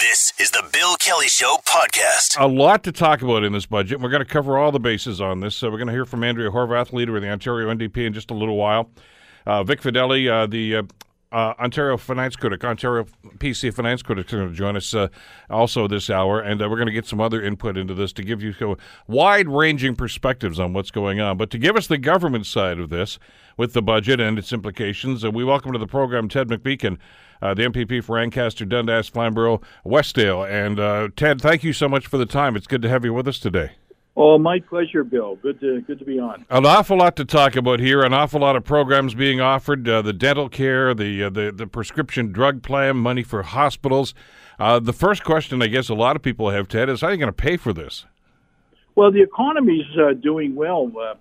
This is the Bill Kelly Show podcast. A lot to talk about in this budget. We're going to cover all the bases on this. So we're going to hear from Andrea Horwath, leader of the Ontario NDP, in just a little while. Uh, Vic Fedeli, uh, the uh, uh, Ontario finance critic, Ontario PC finance critic, is going to join us uh, also this hour, and uh, we're going to get some other input into this to give you wide-ranging perspectives on what's going on. But to give us the government side of this, with the budget and its implications, we welcome to the program Ted McMeekin, uh, the MPP for Ancaster, Dundas, Flamborough, Westdale. And uh, Ted, thank you so much for the time. It's good to have you with us today. Oh, my pleasure, Bill. Good to good to be on. An awful lot to talk about here. An awful lot of programs being offered: uh, the dental care, the uh, the the prescription drug plan, money for hospitals. Uh, the first question, I guess, a lot of people have, Ted, is how are you going to pay for this? Well, the economy's uh, doing well, uh,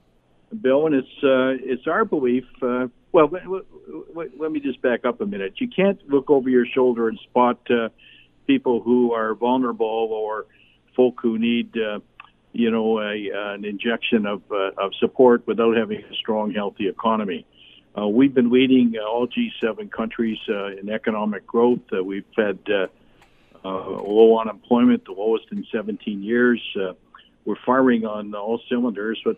Bill, and it's uh, it's our belief. well, let me just back up a minute. You can't look over your shoulder and spot people who are vulnerable or folk who need you know, a, an injection of, uh, of support without having a strong, healthy economy. Uh, we've been leading uh, all G7 countries uh, in economic growth. Uh, we've had uh, uh, low unemployment, the lowest in 17 years. Uh, we're firing on all cylinders, but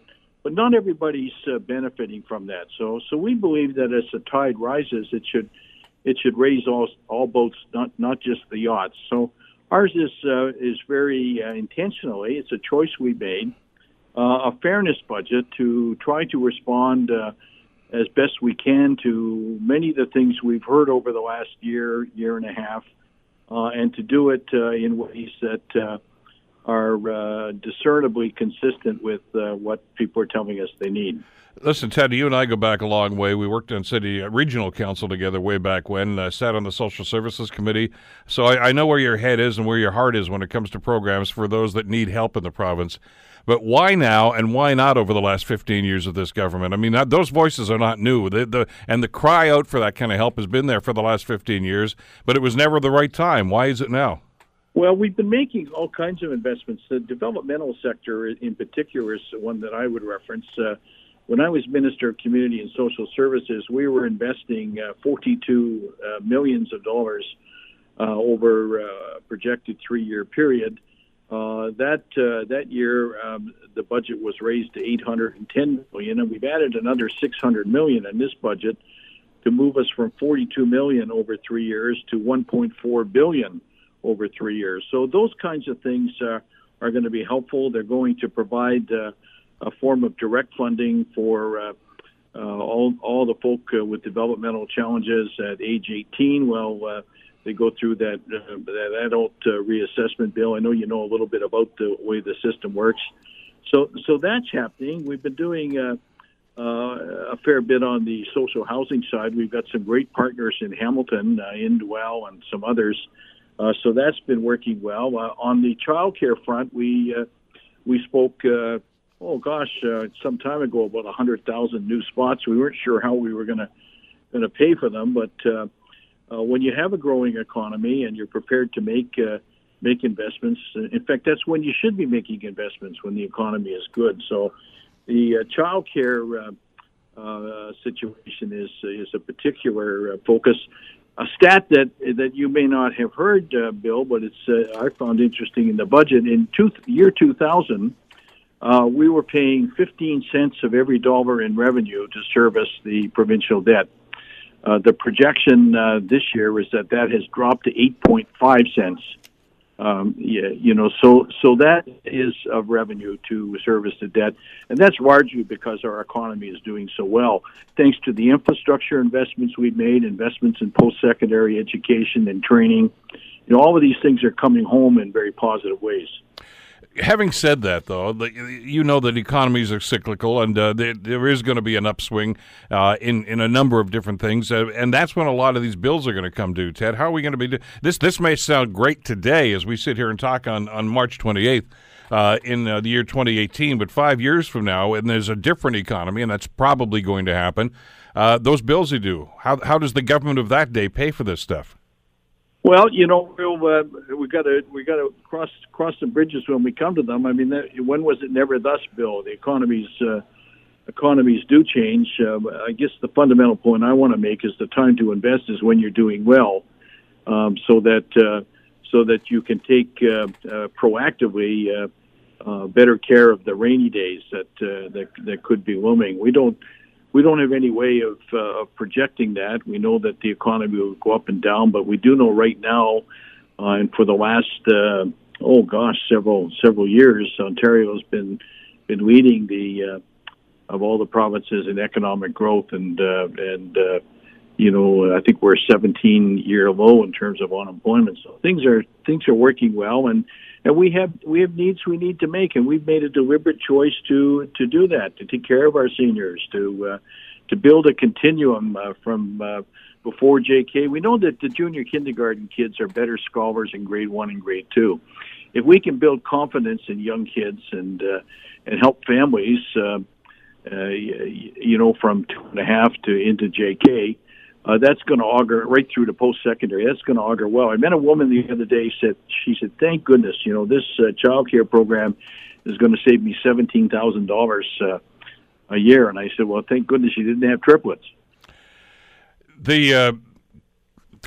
but not everybody's uh, benefiting from that. So so we believe that as the tide rises, it should it should raise all all boats, not not just the yachts. So Ours is uh, is very uh, intentionally. It's a choice we made, uh, a fairness budget to try to respond uh, as best we can to many of the things we've heard over the last year, year and a half, uh, and to do it in ways that are discernibly consistent with what people are telling us they need. Listen, Ted, you and I go back a long way. We worked on city uh, regional council together way back when. Uh, sat on the social services committee, so I, I, know where your head is and where your heart is when it comes to programs for those that need help in the province. But why now, and why not over the last 15 years of this government? I mean, those voices are not new, the, the, and the cry out for that kind of help has been there for the last 15 years. But it was never the right time. Why is it now? Well, we've been making all kinds of investments. The developmental sector, in particular, is one that I would reference. Uh, when I was Minister of Community and Social Services, we were investing uh, 42 uh, millions of dollars uh, over uh, a projected three-year period. Uh, that that year, um, the budget was raised to 810 million, and we've added another 600 million in this budget to move us from 42 million over three years to 1.4 billion over three years. So those kinds of things are going to be helpful. They're going to provide a form of direct funding for uh, uh, all all the folk uh, with developmental challenges at age 18. Well, uh, they go through that uh, that adult uh, reassessment bill. I know you know a little bit about the way the system works. So so that's happening. We've been doing. Uh, uh, a fair bit on the social housing side. We've got some great partners in Hamilton, uh, Indwell, and some others. Uh, so that's been working well. Uh, on the child care front, we uh, we spoke uh, oh gosh, uh, some time ago about hundred thousand new spots. We weren't sure how we were going to going to pay for them, but uh, uh, when you have a growing economy and you're prepared to make uh, make investments, uh, in fact, that's when you should be making investments when the economy is good. So, the uh, child care uh, uh, situation is is a particular uh, focus. A stat that that you may not have heard, uh, Bill, but it's uh, I found interesting in the budget in two, year 2000 uh, we were paying 15 cents of every dollar in revenue to service the provincial debt. Uh, the projection uh, this year is that that has dropped to 8.5 cents. Um, yeah, you know, so so that is of revenue to service the debt, and that's largely because our economy is doing so well, thanks to the infrastructure investments we've made, investments in post-secondary education and training. You know, all of these things are coming home in very positive ways having said that, though, you know that economies are cyclical, and uh, there, there is going to be an upswing uh, in in a number of different things, uh, and that's when a lot of these bills are going to come due. Ted, how are we going to be? Do- this this may sound great today as we sit here and talk on on March twenty eighth. Uh, in uh, the year 2018, but five years from now, and there's a different economy, and that's probably going to happen. Uh, those bills are due. How, how does the government of that day pay for this stuff? Well, you know, uh, we got to we got to cross cross the bridges when we come to them. I mean, that, when was it never thus, Bill? The economies uh, economies do change. Uh, I guess the fundamental point I want to make is the time to invest is when you're doing well, um, so that uh, so that you can take uh, uh, proactively uh, uh, better care of the rainy days that, uh, that that could be looming. We don't we don't have any way of, uh, of projecting that. We know that the economy will go up and down, but we do know right now, uh, and for the last uh, oh gosh several several years, Ontario has been been leading the uh, of all the provinces in economic growth and uh, and uh, you know I think we're a 17 year low in terms of unemployment. So things are things are working well, and and we have we have needs we need to make, and we've made a deliberate choice to to do that to take care of our seniors to uh, to build a continuum uh, from. Uh, before JK, we know that the junior kindergarten kids are better scholars in grade one and grade two. If we can build confidence in young kids and uh, and help families, uh, uh, you know, from two and a half to into JK, uh, that's going to augur right through to post secondary. That's going to augur well. I met a woman the other day. Said she said, "Thank goodness, you know, this uh, child care program is going to save me seventeen thousand uh, dollars a year." And I said, "Well, thank goodness you didn't have triplets." The uh,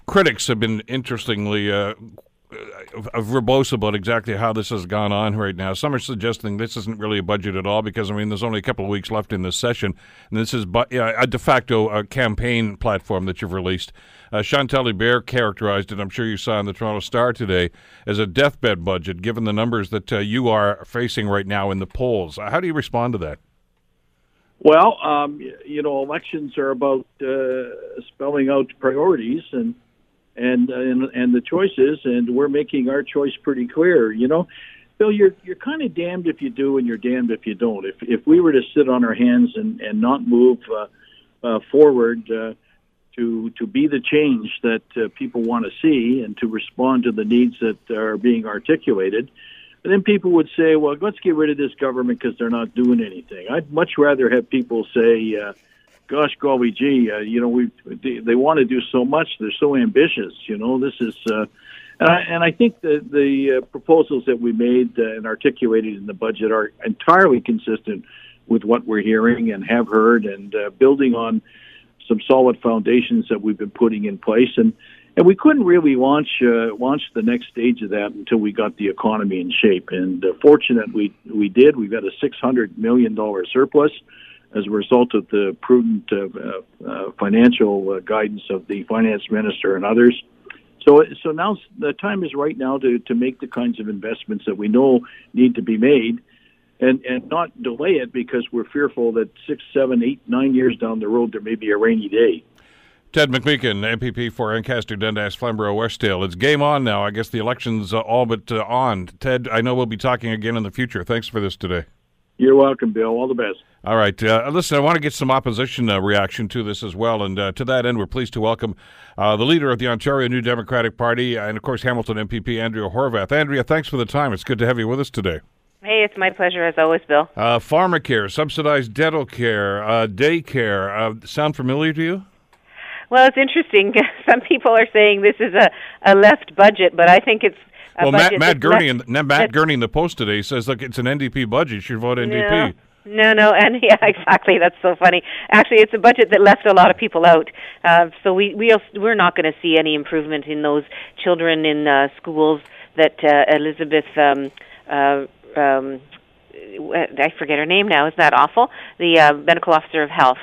critics have been interestingly uh, verbose about exactly how this has gone on right now. Some are suggesting this isn't really a budget at all because I mean there's only a couple of weeks left in this session, and this is a de facto uh, campaign platform that you've released. Uh, Chantal Hébert characterized it. I'm sure you saw in the Toronto Star today as a deathbed budget, given the numbers that uh, you are facing right now in the polls. How do you respond to that? Well, um, you know, elections are about uh, spelling out priorities and and and and the choices, and we're making our choice pretty clear. You know, Bill, you're you're kind of damned if you do, and you're damned if you don't. If if we were to sit on our hands and and not move uh, uh, forward. Uh, to to be the change that uh, people want to see and to respond to the needs that are being articulated. And then people would say, "Well, let's get rid of this government because they're not doing anything." I'd much rather have people say, uh, gosh, golly gee, uh, you know, we they, they want to do so much. They're so ambitious. You know, this is, uh, and I and I think the the uh, proposals that we made uh, and articulated in the budget are entirely consistent with what we're hearing and have heard, and uh, building on some solid foundations that we've been putting in place. And and we couldn't really launch uh, launch the next stage of that until we got the economy in shape. And uh, fortunate we we did. We've got a six hundred million dollar surplus as a result of the prudent uh, uh, financial uh, guidance of the finance minister and others. So, so now the time is right now to, to make the kinds of investments that we know need to be made, and and not delay it because we're fearful that six, seven, eight, nine years down the road there may be a rainy day. Ted McMeekin, MPP for Ancaster, Dundas, Flamborough, Westdale. It's game on now. I guess the election's uh, all but uh, on. Ted, I know we'll be talking again in the future. Thanks for this today. You're welcome, Bill. All the best. All right. Uh, listen, I want to get some opposition uh, reaction to this as well. And uh, to that end, we're pleased to welcome uh, the leader of the Ontario New Democratic Party and, of course, Hamilton MPP, Andrea Horwath. Andrea, thanks for the time. It's good to have you with us today. Hey, it's my pleasure as always, Bill. Uh, pharmacare, subsidized dental care, uh, daycare. sound familiar to you? Well, it's interesting. Some people are saying this is a, a left budget, but I think it's well, Matt, Matt Gurney, and Matt Gurney in the Post today says, "Look, it's an NDP budget. You should vote NDP." No, no, and yeah, exactly. That's so funny. Actually, it's a budget that left a lot of people out. Uh, so we we we're not going to see any improvement in those children in uh, schools that uh, Elizabeth. Um, uh, um, I forget her name now. Isn't that awful? The uh, medical officer of health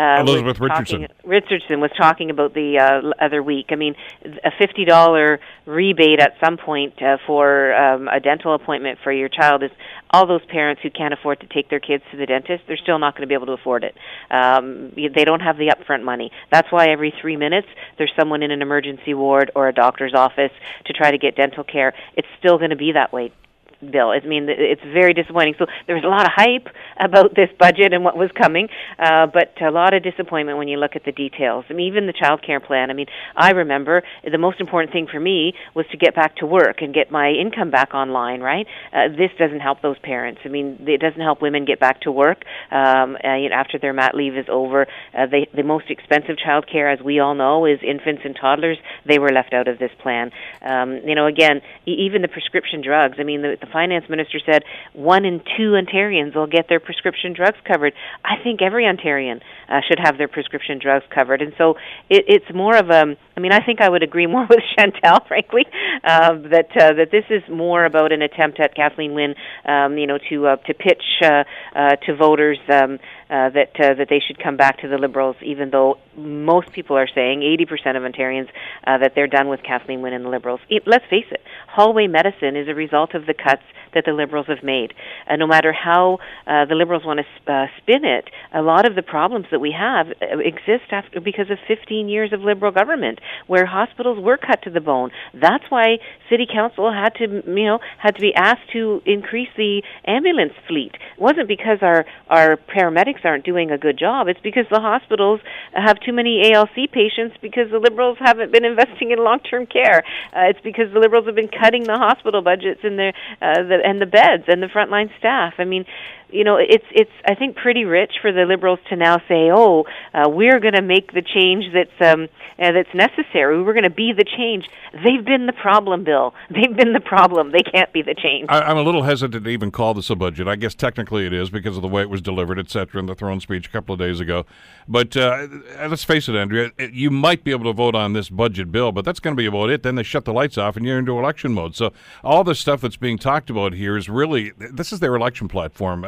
uh, Elizabeth Richardson. Talking, Richardson was talking about the uh, other week. I mean, a fifty dollar rebate at some point uh, for um, a dental appointment for your child is all those parents who can't afford to take their kids to the dentist. They're still not going to be able to afford it. Um, they don't have the upfront money. That's why every three minutes there's someone in an emergency ward or a doctor's office to try to get dental care. It's still going to be that way bill. I mean, it's very disappointing. So there was a lot of hype about this budget and what was coming, uh, but a lot of disappointment when you look at the details. I mean, even the child care plan. I mean, I remember the most important thing for me was to get back to work and get my income back online. Right? Uh, this doesn't help those parents. I mean, it doesn't help women get back to work um, uh, you know, after their mat leave is over. Uh, they, the most expensive child care, as we all know, is infants and toddlers. They were left out of this plan. Um, you know, again, e- even the prescription drugs. I mean, the, the finance minister said one in two Ontarians will get their prescription drugs covered. I think every Ontarian uh, should have their prescription drugs covered, and so it, it's more of a. I mean, I think I would agree more with Chantal, frankly, uh, that uh, that this is more about an attempt at Kathleen Wynne, um, you know, to uh, to pitch uh, uh, to voters. Um, uh, that uh, that they should come back to the Liberals, even though most people are saying, 80% of Ontarians, uh, that they're done with Kathleen Wynne and the Liberals. It, let's face it, hallway medicine is a result of the cuts that the Liberals have made. Uh, no matter how uh, the Liberals want to sp- uh, spin it, a lot of the problems that we have uh, exist after because of 15 years of Liberal government, where hospitals were cut to the bone. That's why City Council had to, you know, had to be asked to increase the ambulance fleet. It wasn't because our our paramedics aren't doing a good job. It's because the hospitals have too many ALC patients because the Liberals haven't been investing in long-term care. Uh, it's because the Liberals have been cutting the hospital budgets and the, uh, the and the beds and the frontline staff. I mean, you know, it's it's I think pretty rich for the liberals to now say, "Oh, uh, we're going to make the change that's um, uh, that's necessary. We're going to be the change." They've been the problem, Bill. They've been the problem. They can't be the change. I, I'm a little hesitant to even call this a budget. I guess technically it is because of the way it was delivered, et cetera, in the throne speech a couple of days ago. But uh, let's face it, Andrea, you might be able to vote on this budget bill, but that's going to be about it. Then they shut the lights off and you're into election mode. So all the stuff that's being talked about here is really this is their election platform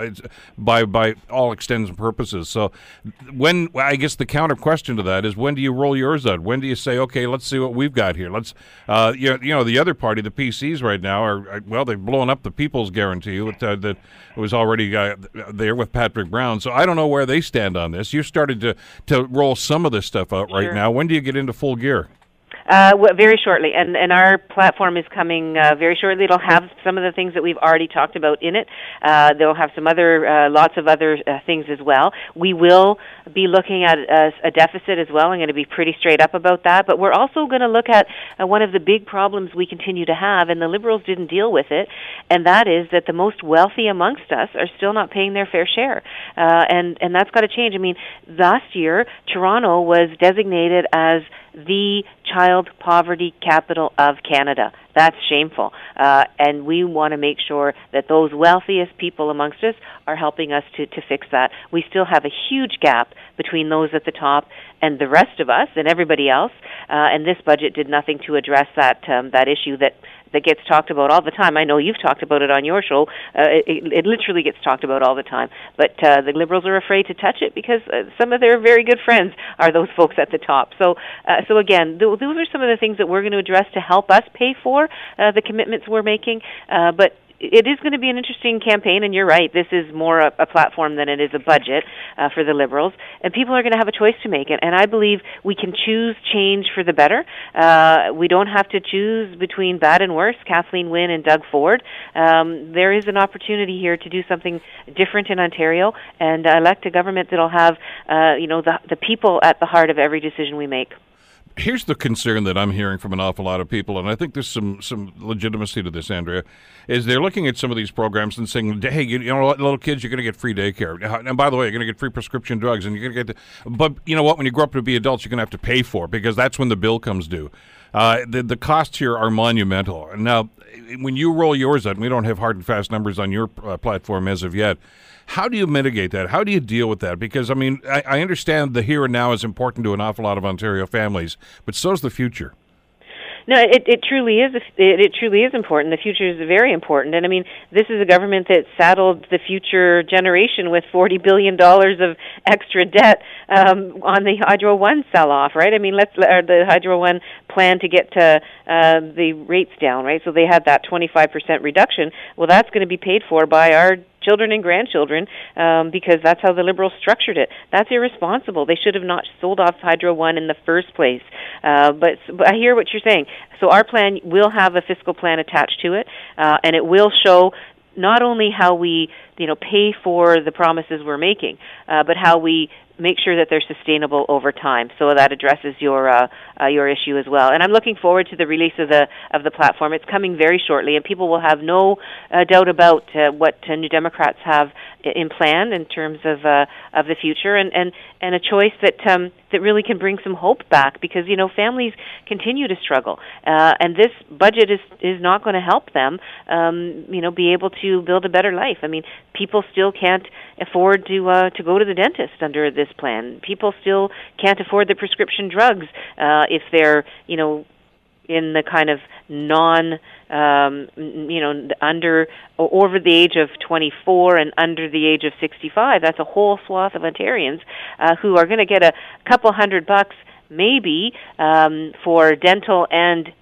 by by all extents and purposes. So when I guess the counter question to that is when do you roll yours out? When do you say, okay, let's see what we've got here? Let's uh, you, know, you know the other party, the PCs, right now are well they've blown up the People's Guarantee that, uh, that was already uh, there with Patrick Brown. So I don't know where they stand on this. You started to to roll some of this stuff out right sure. now. When do you get into full gear? Uh, well, very shortly, and and our platform is coming uh, very shortly. It'll have some of the things that we've already talked about in it. Uh, they'll have some other, uh, lots of other uh, things as well. We will be looking at a, a deficit as well. I'm going to be pretty straight up about that. But we're also going to look at uh, one of the big problems we continue to have, and the Liberals didn't deal with it, and that is that the most wealthy amongst us are still not paying their fair share, uh, and and that's got to change. I mean, last year Toronto was designated as the child poverty capital of Canada. That's shameful. Uh, and we want to make sure that those wealthiest people amongst us are helping us to, to fix that. We still have a huge gap between those at the top and the rest of us and everybody else. Uh, and this budget did nothing to address that um, that issue that that gets talked about all the time. I know you've talked about it on your show. Uh, it, it literally gets talked about all the time. But uh, the liberals are afraid to touch it because uh, some of their very good friends are those folks at the top. So, uh, so again, th- those are some of the things that we're going to address to help us pay for uh, the commitments we're making. Uh, but it is going to be an interesting campaign, and you're right. This is more a, a platform than it is a budget uh, for the Liberals, and people are going to have a choice to make. And, and I believe we can choose change for the better. Uh, we don't have to choose between bad and worse. Kathleen Wynne and Doug Ford. Um, there is an opportunity here to do something different in Ontario and elect a government that'll have, uh, you know, the the people at the heart of every decision we make here's the concern that I'm hearing from an awful lot of people, and I think there's some some legitimacy to this, Andrea, is they're looking at some of these programs and saying, "Hey, you, know, little kids, you're going to get free daycare, and by the way, you're going to get free prescription drugs, and you're going to get." The, but you know what? When you grow up to be adults, you're going to have to pay for it because that's when the bill comes due. Uh, the the costs here are monumental. Now, when you roll yours out, we don't have hard and fast numbers on your uh, platform as of yet. How do you mitigate that? How do you deal with that? Because I mean, I, I understand the here and now is important to an awful lot of Ontario families, but so is the future. No, it, it truly is. It, it truly is important. The future is very important, and I mean, this is a government that saddled the future generation with forty billion dollars of extra debt um, on the Hydro One sell-off, right? I mean, let's or the Hydro One plan to get to uh, the rates down, right? So they had that twenty-five percent reduction. Well, that's going to be paid for by our children and grandchildren um, because that's how the Liberals structured it. That's irresponsible. They should have not sold off Hydro One in the first place. Uh, but, but I hear what you're saying. So our plan will have a fiscal plan attached to it, uh, and it will show not only how we you know pay for the promises we're making, uh, but how we make sure that they're sustainable over time. So that addresses your uh, uh, your issue as well. And I'm looking forward to the release of the of the platform. It's coming very shortly, and people will have no uh, doubt about uh, what uh, New Democrats have in plan in terms of uh, of the future, and and and a choice that um, that really can bring some hope back because you know families continue to struggle, uh, and this budget is is not going to help them, um, you know, be able to build a better life. I mean, people still can't afford to uh, to go to the dentist under this plan. People still can't afford the prescription drugs uh, if they're you know in the kind of non um, you know under over the age of 24 and under the age of 65 that's a whole swath of ontarians uh, who are going to get a couple hundred bucks maybe um, for dental and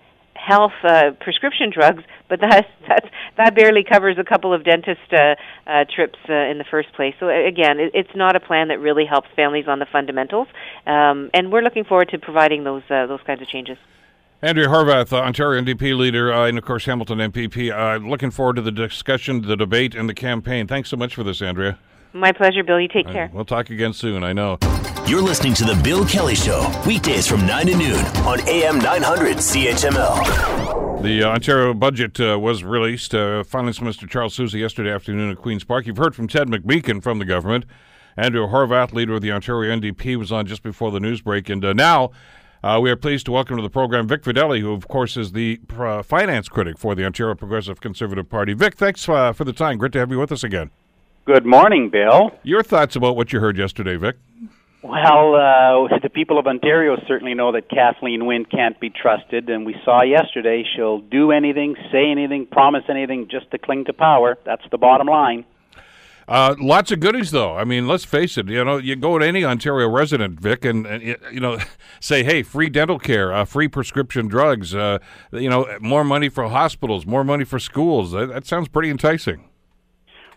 health uh, prescription drugs, but that that that barely covers a couple of dentist uh, uh, trips uh, in the first place. So again, it, it's not a plan that really helps families on the fundamentals, um, and we're looking forward to providing those uh, those kinds of changes. Andrea Horwath, uh, Ontario NDP leader, uh, and of course Hamilton MPP. Uh, looking forward to the discussion, the debate, and the campaign. Thanks so much for this, Andrea. My pleasure, Bill. You take care. We'll talk again soon, I know. You're listening to The Bill Kelly Show, weekdays from 9 to noon on AM 900 CHML. The uh, Ontario budget uh, was released. Uh, Finance Minister Charles Sousa yesterday afternoon at Queen's Park. You've heard from Ted McMeekin from the government. Andrea Horwath, leader of the Ontario NDP, was on just before the news break. And uh, now uh, we are pleased to welcome to the program Vic Fedeli, who, of course, is the uh, finance critic for the Ontario Progressive Conservative Party. Vic, thanks uh, for the time. Great to have you with us again. Good morning, Bill. Your thoughts about what you heard yesterday, Vic? Well, uh, the people of Ontario certainly know that Kathleen Wynne can't be trusted, and we saw yesterday she'll do anything, say anything, promise anything just to cling to power. That's the bottom line. Uh, lots of goodies, though. I mean, let's face it. You know, you go to any Ontario resident, Vic, and, and you know, say, "Hey, free dental care, uh, free prescription drugs, uh, you know, more money for hospitals, more money for schools." That, that sounds pretty enticing.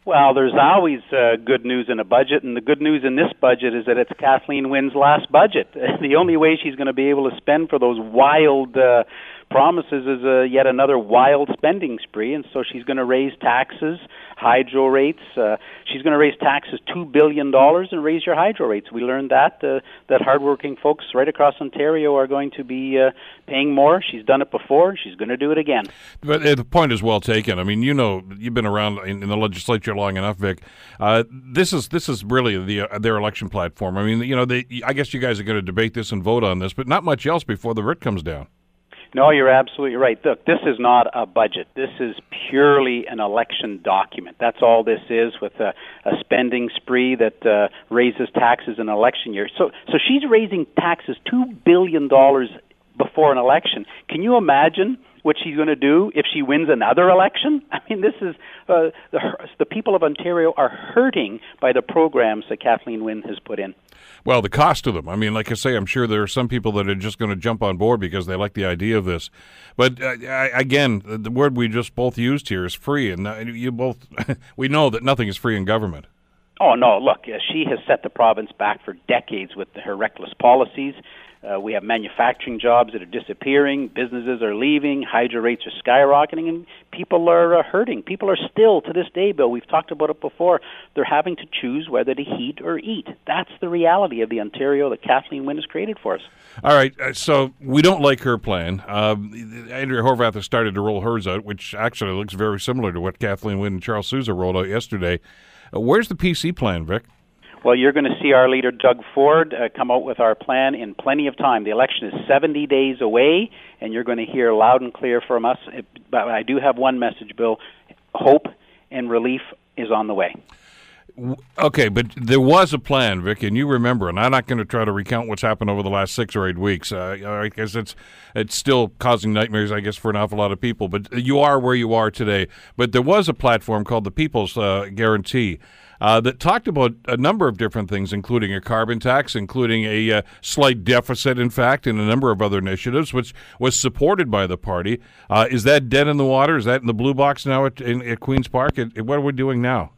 Well, there's always uh, good news in a budget, and the good news in this budget is that it's Kathleen Wynne's last budget. the only way she's going to be able to spend for those wild uh, promises is uh, yet another wild spending spree, and so she's going to raise taxes, hydro rates. Uh, she's going to raise taxes two billion dollars and raise your hydro rates. We learned that uh, that hardworking folks right across Ontario are going to be uh, paying more. She's done it before. She's going to do it again. But uh, the point is well taken. I mean, you know, you've been around in, in the legislature long enough, Vic. Uh, this is this is really the their election platform. I mean, you know, they, I guess you guys are going to debate this and vote on this, but not much else before the writ comes down. No, you're absolutely right. Look, this is not a budget. This is purely an election document. That's all this is, with a, a spending spree that uh, raises taxes in election year. So, so she's raising taxes two billion dollars before an election. Can you imagine? What she's going to do if she wins another election. I mean, this is uh, the the people of Ontario are hurting by the programs that Kathleen Wynne has put in. Well, the cost of them. I mean, like I say, I'm sure there are some people that are just going to jump on board because they like the idea of this. But uh, again, the word we just both used here is free, and uh, you both we know that nothing is free in government. Oh no! Look, uh, she has set the province back for decades with her reckless policies. Uh, we have manufacturing jobs that are disappearing. Businesses are leaving. Hydro rates are skyrocketing, and people are uh, hurting. People are still, to this day, Bill, we've talked about it before, they're having to choose whether to heat or eat. That's the reality of the Ontario that Kathleen Wynne has created for us. All right, uh, so we don't like her plan. Um, Andrea Horwath has started to roll hers out, which actually looks very similar to what Kathleen Wynne and Charles Sousa rolled out yesterday. Uh, where's the PC plan, Vic? Well, you're going to see our leader, Doug Ford, uh, come out with our plan in plenty of time. The election is 70 days away, and you're going to hear loud and clear from us. But I do have one message, Bill. Hope and relief is on the way. Okay, but there was a plan, Vic, and you remember, and I'm not going to try to recount what's happened over the last six or eight weeks, uh, because it's it's still causing nightmares, I guess, for an awful lot of people. But you are where you are today. But there was a platform called the People's uh, Guarantee, uh, that talked about a number of different things, including a carbon tax, including a uh, slight deficit, in fact, and a number of other initiatives, which was supported by the party. Uh, is that dead in the water? Is that in the blue box now at, in, at Queen's Park? what are we doing now?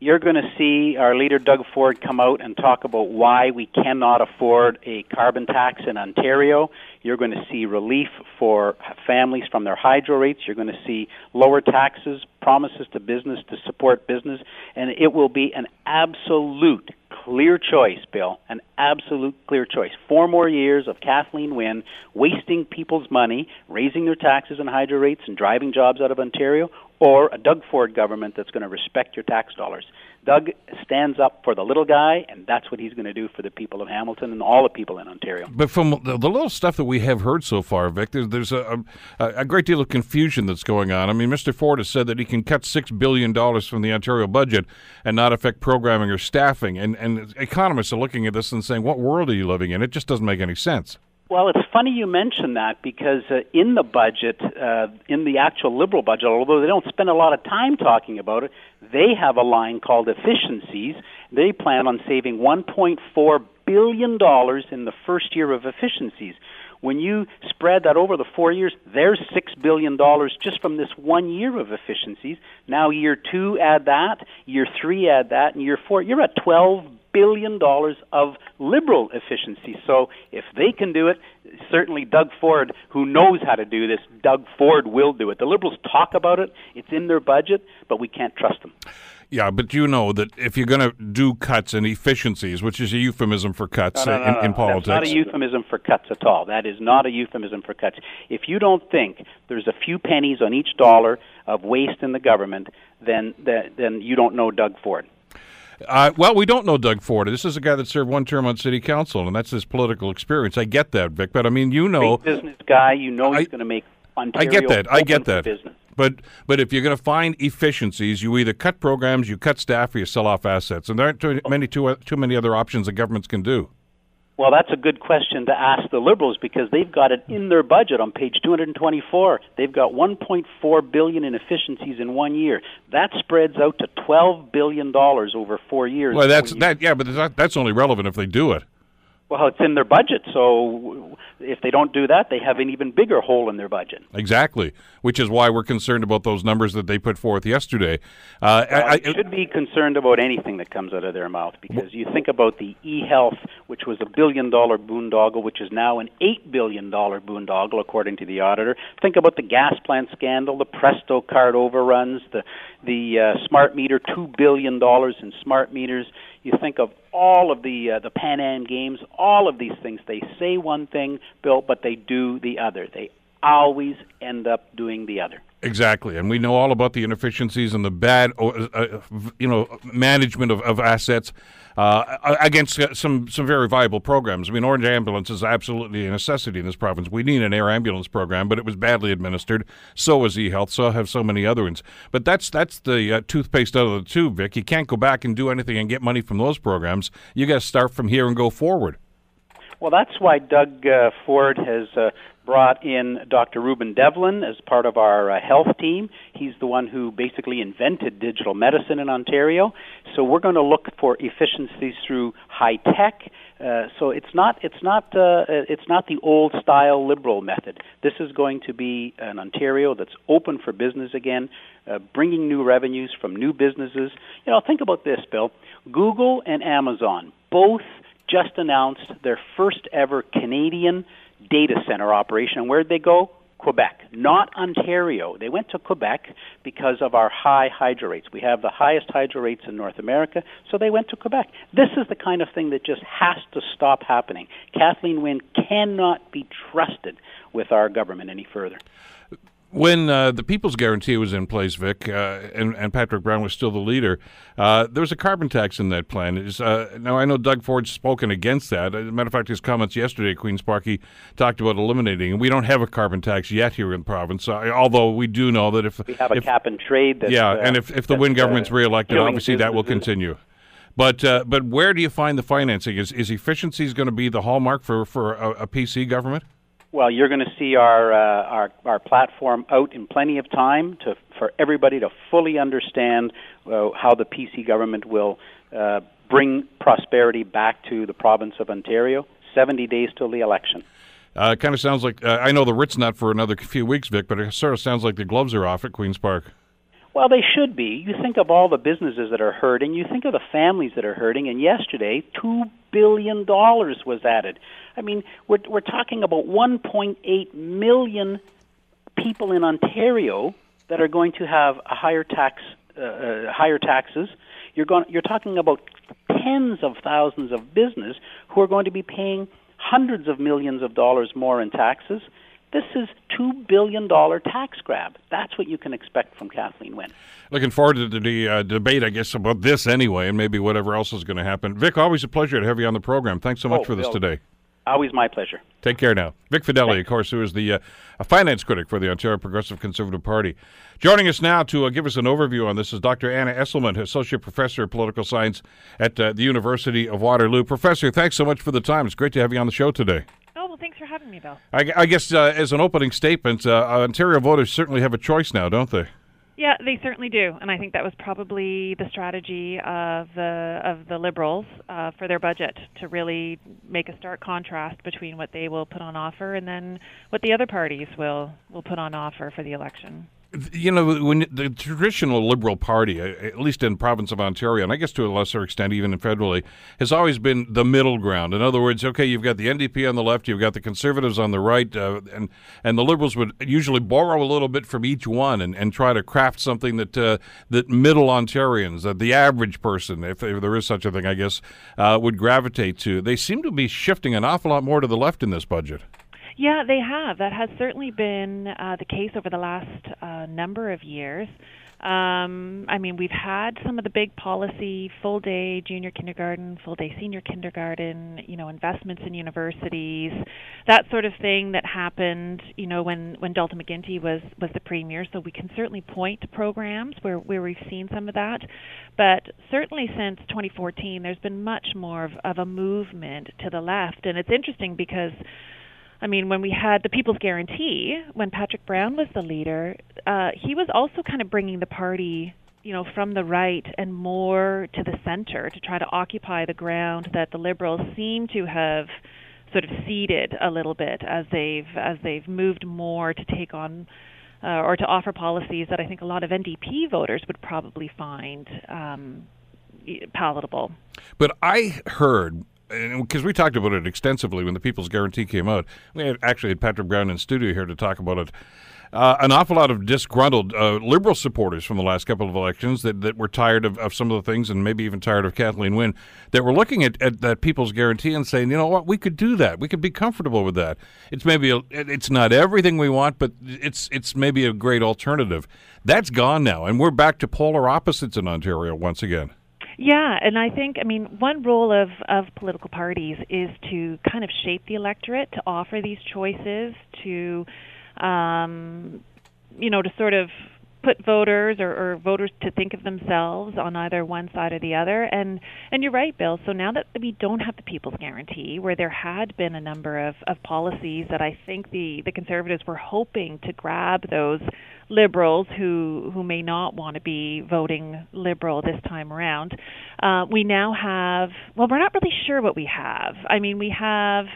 You're going to see our leader Doug Ford come out and talk about why we cannot afford a carbon tax in Ontario. You're going to see relief for families from their hydro rates. You're going to see lower taxes, promises to business to support business, and it will be an absolute clear choice, Bill, an absolute clear choice. Four more years of Kathleen Wynne wasting people's money, raising their taxes and hydro rates, and driving jobs out of Ontario, or a Doug Ford government that's going to respect your tax dollars. Doug stands up for the little guy, and that's what he's going to do for the people of Hamilton and all the people in Ontario. But from the, little stuff that we have heard so far, Vic, there's, there's a, a, a, great deal of confusion that's going on. I mean, Mr. Ford has said that he can cut $6 billion from the Ontario budget and not affect programming or staffing. And, and economists are looking at this and saying, what world are you living in? It just doesn't make any sense. Well, it's funny you mention that because uh, in the budget, uh, in the actual Liberal budget, although they don't spend a lot of time talking about it, they have a line called efficiencies. They plan on saving $1.4 billion in the first year of efficiencies. When you spread that over the four years, there's $6 billion just from this one year of efficiencies. Now, year two, add that. Year three, add that. And year four, you're at $12 billion dollars of liberal efficiency. So if they can do it, certainly Doug Ford, who knows how to do this, Doug Ford will do it. The liberals talk about it; it's in their budget, but we can't trust them. Yeah, but you know that if you're going to do cuts and efficiencies, which is a euphemism for cuts no, no, no, in, in, politics, that's not a euphemism for cuts at all. That is not a euphemism for cuts. If you don't think there's a few pennies on each dollar of waste in the government, then then you don't know Doug Ford. Uh, well, we don't know Doug Ford. This is a guy that served one term on city council, and that's his political experience. I get that, Vic, but I mean, you know, Big business guy. You know, he's going to make Ontario. I get that. I get that. Business. But but if you're going to find efficiencies, you either cut programs, you cut staff, or you sell off assets, and there aren't too many too, too many other options that governments can do. Well, that's a good question to ask the Liberals because they've got it in their budget on page 224. They've got 1.4 billion in efficiencies in one year. That spreads out to 12 billion dollars over four years. Well, that's that. Yeah, but that's only relevant if they do it. Well, it's in their budget, so if they don't do that, they have an even bigger hole in their budget. Exactly, which is why we're concerned about those numbers that they put forth yesterday. Uh, well, I, I should be concerned about anything that comes out of their mouth because you think about the e-health, which was a billion-dollar boondoggle, which is now an eight billion-dollar boondoggle, according to the auditor. Think about the gas plant scandal, the Presto card overruns, the the uh, smart meter, two billion dollars in smart meters. You think of all of the uh, the Pan Am games, all of these things. They say one thing, Bill, but they do the other. They always end up doing the other. Exactly, and we know all about the inefficiencies and the bad, uh, uh you know, management of, of assets uh, against some some very viable programs. I mean, Ornge Ambulance is absolutely a necessity in this province. We need an air ambulance program, but it was badly administered. So was eHealth. So have so many other ones. But that's that's the uh, toothpaste out of the tube, Vic. You can't go back and do anything and get money from those programs. You got to start from here and go forward. Well, that's why Doug uh, Ford has uh, brought in Dr. Rueben Devlin as part of our uh, health team. He's the one who basically invented digital medicine in Ontario. So we're going to look for efficiencies through high tech. Uh, so it's not it's not uh, it's not the old style liberal method. This is going to be an Ontario that's open for business again, uh, bringing new revenues from new businesses. You know, think about this, Bill. Google and Amazon both just announced their first ever Canadian data center operation. And where'd they go? Quebec, not Ontario. They went to Quebec because of our high hydro rates. We have the highest hydro rates in North America, so they went to Quebec. This is the kind of thing that just has to stop happening. Kathleen Wynne cannot be trusted with our government any further. When uh, the People's Guarantee was in place, Vic, uh, and, and, Patrick Brown was still the leader, uh, there was a carbon tax in that plan. Is, uh, now, I know Doug Ford's spoken against that. As a matter of fact, his comments yesterday at Queen's Park, he talked about eliminating, and we don't have a carbon tax yet here in the province, uh, although we do know that if... We have a cap and trade Yeah, and if, if the Wynne government's reelected, obviously that will continue. But uh, but where do you find the financing? Is is efficiencies going to be the hallmark for, for a, a PC government? Well, you're going to see our, uh, our our platform out in plenty of time to for everybody to fully understand uh, how the PC government will uh, bring prosperity back to the province of Ontario. Seventy days till the election. Uh, it kind of sounds like uh, I know the writ's not for another few weeks, Vic, but it sort of sounds like the gloves are off at Queens Park. Well, they should be. You think of all the businesses that are hurting. You think of the families that are hurting. And yesterday, two billion dollars was added. I mean, we're we're talking about 1.8 million people in Ontario that are going to have a higher tax, uh, uh, higher taxes. You're going. You're talking about tens of thousands of business who are going to be paying hundreds of millions of dollars more in taxes This is $2 billion tax grab. That's what you can expect from Kathleen Wynne. Looking forward to the uh, debate, I guess, about this anyway, and maybe whatever else is going to happen. Vic, always a pleasure to have you on the program. Thanks so much Oh, for this Bill. today. Always my pleasure. Take care now. Vic Fedeli, of course, who is the uh, a finance critic for the Ontario Progressive Conservative Party. Joining us now to uh, give us an overview on this is Dr. Anna Esselment, Associate Professor of Political Science at uh, the University of Waterloo. Professor, thanks so much for the time. It's great to have you on the show today. For having me, Bill. I, I guess uh, as an opening statement, uh, Ontario voters certainly have a choice now, don't they? Yeah, they certainly do, and I think that was probably the strategy of the of the Liberals uh, for their budget to really make a stark contrast between what they will put on offer and then what the other parties will will put on offer for the election. You know, when the traditional Liberal Party, at least in province of Ontario, and I guess to a lesser extent even federally, has always been the middle ground. In other words, okay, you've got the NDP on the left, you've got the Conservatives on the right, uh, and and the Liberals would usually borrow a little bit from each one and, and try to craft something that uh, that middle Ontarians, that the average person, if, if there is such a thing, I guess, uh, would gravitate to. They seem to be shifting an awful lot more to the left in this budget. Yeah, they have. That has certainly been uh, the case over the last uh, number of years. Um, I mean, we've had some of the big policy, full day junior kindergarten, full day senior kindergarten, you know, investments in universities, that sort of thing that happened, you know, when when Dalton McGuinty was was the premier. So we can certainly point to programs where where we've seen some of that, but certainly since 2014, there's been much more of, of a movement to the left, and it's interesting because. I mean, when we had the People's Guarantee, when Patrick Brown was the leader, uh, he was also kind of bringing the party, you know, from the right and more to the center to try to occupy the ground that the Liberals seem to have sort of ceded a little bit as they've as they've moved more to take on uh, or to offer policies that I think a lot of NDP voters would probably find um, palatable. But I heard because we talked about it extensively when the People's Guarantee came out. We had actually had Patrick Brown in studio here to talk about it. Uh, an awful lot of disgruntled uh, liberal supporters from the last couple of elections that, that were tired of, of some of the things and maybe even tired of Kathleen Wynne that were looking at, at that People's Guarantee and saying, you know what, we could do that. We could be comfortable with that. It's maybe a, it's not everything we want, but it's it's maybe a great alternative. That's gone now, and we're back to polar opposites in Ontario once again. Yeah, and I think I mean one role of of political parties is to kind of shape the electorate to offer these choices to um you know to sort of put voters or, or voters to think of themselves on either one side or the other. And and you're right Bill. So now that we don't have the people's guarantee where there had been a number of of policies that I think the the conservatives were hoping to grab those liberals who who may not want to be voting liberal this time around. Uh, we now have well, we're not really sure what we have. I mean, we have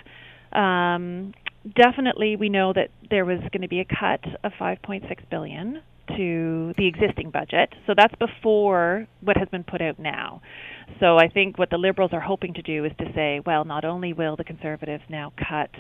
um, definitely we know that there was going to be a cut of 5.6 billion to the existing budget. So that's before what has been put out now. So I think what the liberals are hoping to do is to say, well, not only will the conservatives now cut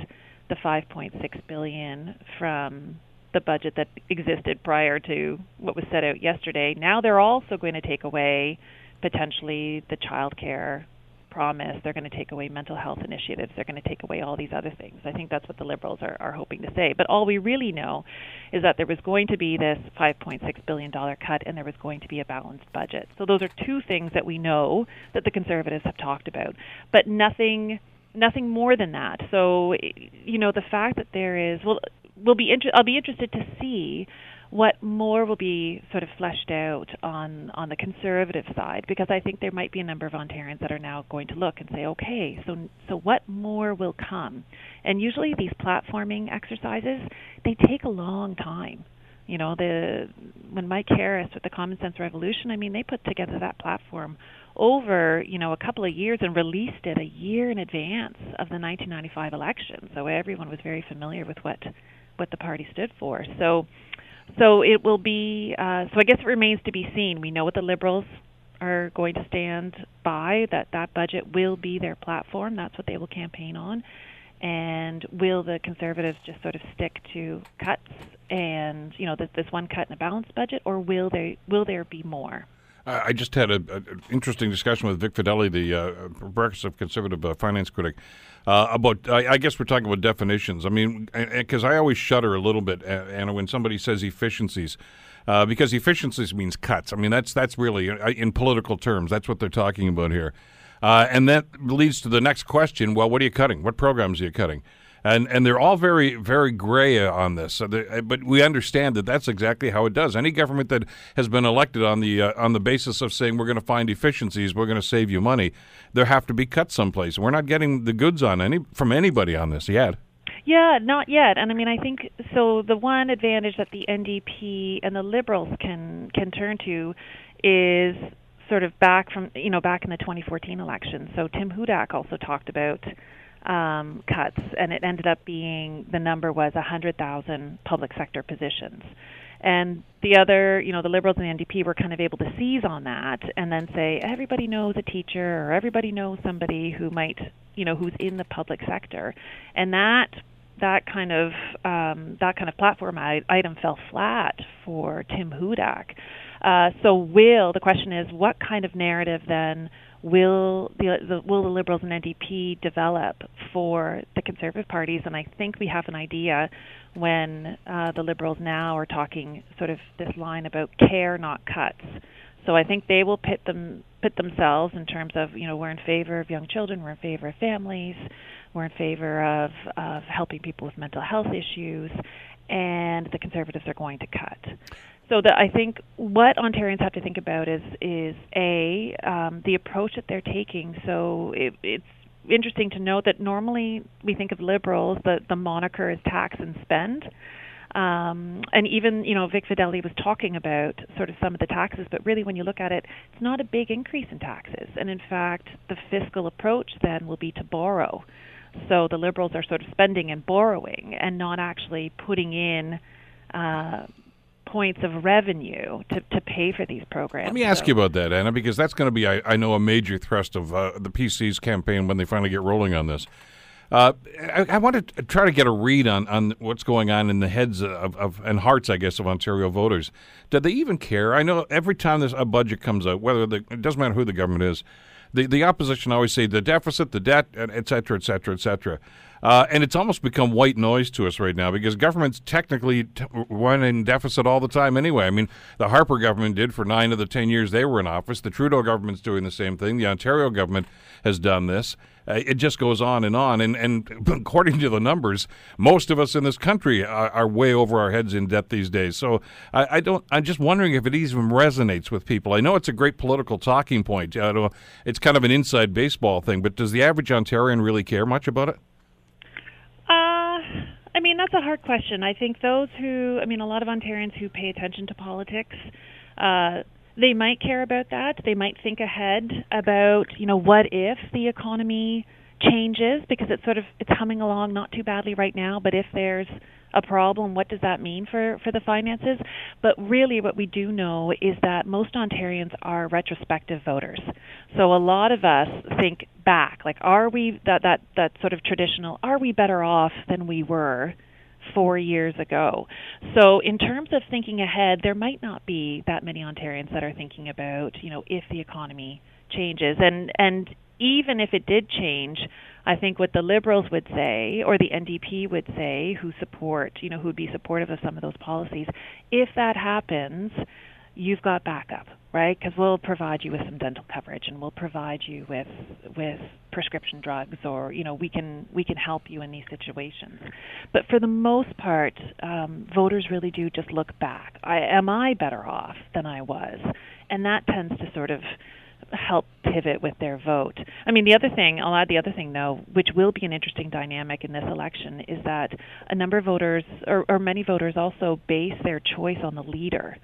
the 5.6 billion from the budget that existed prior to what was set out yesterday. Now they're also going to take away potentially the child care promise. They're going to take away mental health initiatives. They're going to take away all these other things. I think that's what the Liberals are, are hoping to say. But all we really know is that there was going to be this $5.6 billion cut and there was going to be a balanced budget. So those are two things that we know that the Conservatives have talked about. But nothing nothing more than that. So you know the fact that there is well will be inter- I'll be interested to see what more will be sort of fleshed out on on the conservative side because I think there might be a number of Ontarians that are now going to look and say, okay, so so what more will come? And usually these platforming exercises they take a long time. You know, the when Mike Harris with the Common Sense Revolution, I mean, they put together that platform over you know a couple of years and released it a year in advance of the 1995 election, so everyone was very familiar with what what the party stood for. So, so it will be. Uh, so I guess it remains to be seen. We know what the Liberals are going to stand by. That that budget will be their platform. That's what they will campaign on. And will the Conservatives just sort of stick to cuts and you know this, this one cut in a balanced budget, or will they will there be more? I just had an interesting discussion with Vic Fedeli, the uh, progressive conservative uh, finance critic, uh, about. I, I, guess we're talking about definitions. I mean, because I always shudder a little bit, Anna, when somebody says efficiencies. Uh, because efficiencies means cuts. I mean, that's that's really uh, in political terms. That's what they're talking about here, uh, and that leads to the next question. Well, what are you cutting? What programs are you cutting? And and they're all very very gray on this. So but we understand that that's exactly how it does. Any government that has been elected on the uh, on the basis of saying we're going to find efficiencies, we're going to save you money, there have to be cuts someplace. We're not getting the goods on any from anybody on this yet. Yeah, not yet. And I mean, I think so. The one advantage that the NDP and the Liberals can can turn to is sort of back from you know back in the 2014 election. So Tim Hudak also talked about um, cuts, and it ended up being the number was 100,000 public sector positions. And the other, you know, the Liberals and the NDP were kind of able to seize on that and then say everybody knows a teacher or everybody knows somebody who might, you know, who's in the public sector, and that that kind of um, that kind of platform item fell flat for Tim Hudak. Uh, so, will the question is, what kind of narrative then will the, the, will the Liberals and NDP develop for the Conservative parties? And I think we have an idea when uh, the Liberals now are talking sort of this line about care, not cuts. So I think they will pit them pit themselves in terms of you know we're in favor of young children, we're in favor of families, we're in favor of of helping people with mental health issues, and the Conservatives are going to cut. So that I think what Ontarians have to think about is is a um, the approach that they're taking. So it, it's interesting to note that normally we think of liberals the the moniker is tax and spend. Um, and even you know Vic Fedeli was talking about sort of some of the taxes, but really when you look at it, it's not a big increase in taxes. And in fact, the fiscal approach then will be to borrow. So the liberals are sort of spending and borrowing, and not actually putting in uh, points of revenue to, to pay for these programs. Let me ask so. you about that, Anna, because that's going to be, I, I, know, a major thrust of uh, the PC's campaign when they finally get rolling on this. Uh, I, I, want to try to get a read on, on what's going on in the heads of, of, and hearts, I guess, of Ontario voters. Do they even care? I know every time there's a budget comes out, whether the, it doesn't matter who the government is, the, the opposition always say the deficit, the debt, et cetera, et cetera, et cetera. Uh, and it's almost become white noise to us right now because governments technically t- run in deficit all the time anyway. I mean, the Harper government did for nine of the ten years they were in office. The Trudeau government's doing the same thing. The Ontario government has done this. Uh, it just goes on and on. And, and according to the numbers, most of us in this country are, are way over our heads in debt these days. So I, I, don't. I'm just wondering if it even resonates with people. I know it's a great political talking point. It's kind of an inside baseball thing, but does the average Ontarian really care much about it? Uh, I mean, that's a hard question. I think those who, I mean, a lot of Ontarians who pay attention to politics, uh, they might care about that. They might think ahead about, you know, what if the economy changes because it's sort of it's humming along not too badly right now, but if there's a problem, what does that mean for, for the finances? But really, what we do know is that most Ontarians are retrospective voters. So a lot of us think back, like, are we that that that sort of traditional? Are we better off than we were? Four years ago. So, in terms of thinking ahead, there might not be that many Ontarians that are thinking about, you know, if the economy changes. And and even if it did change, I think what the Liberals would say, or the NDP would say, who support, you know, who would be supportive of some of those policies, if that happens, you've got backup, right? Because we'll provide you with some dental coverage, and we'll provide you with with prescription drugs, or you know, we can we can help you in these situations. But for the most part, um, voters really do just look back. I, am I better off than I was? And that tends to sort of help pivot with their vote. I mean, the other thing, I'll add the other thing though, which will be an interesting dynamic in this election, is that a number of voters, or, or many voters, also base their choice on the leader.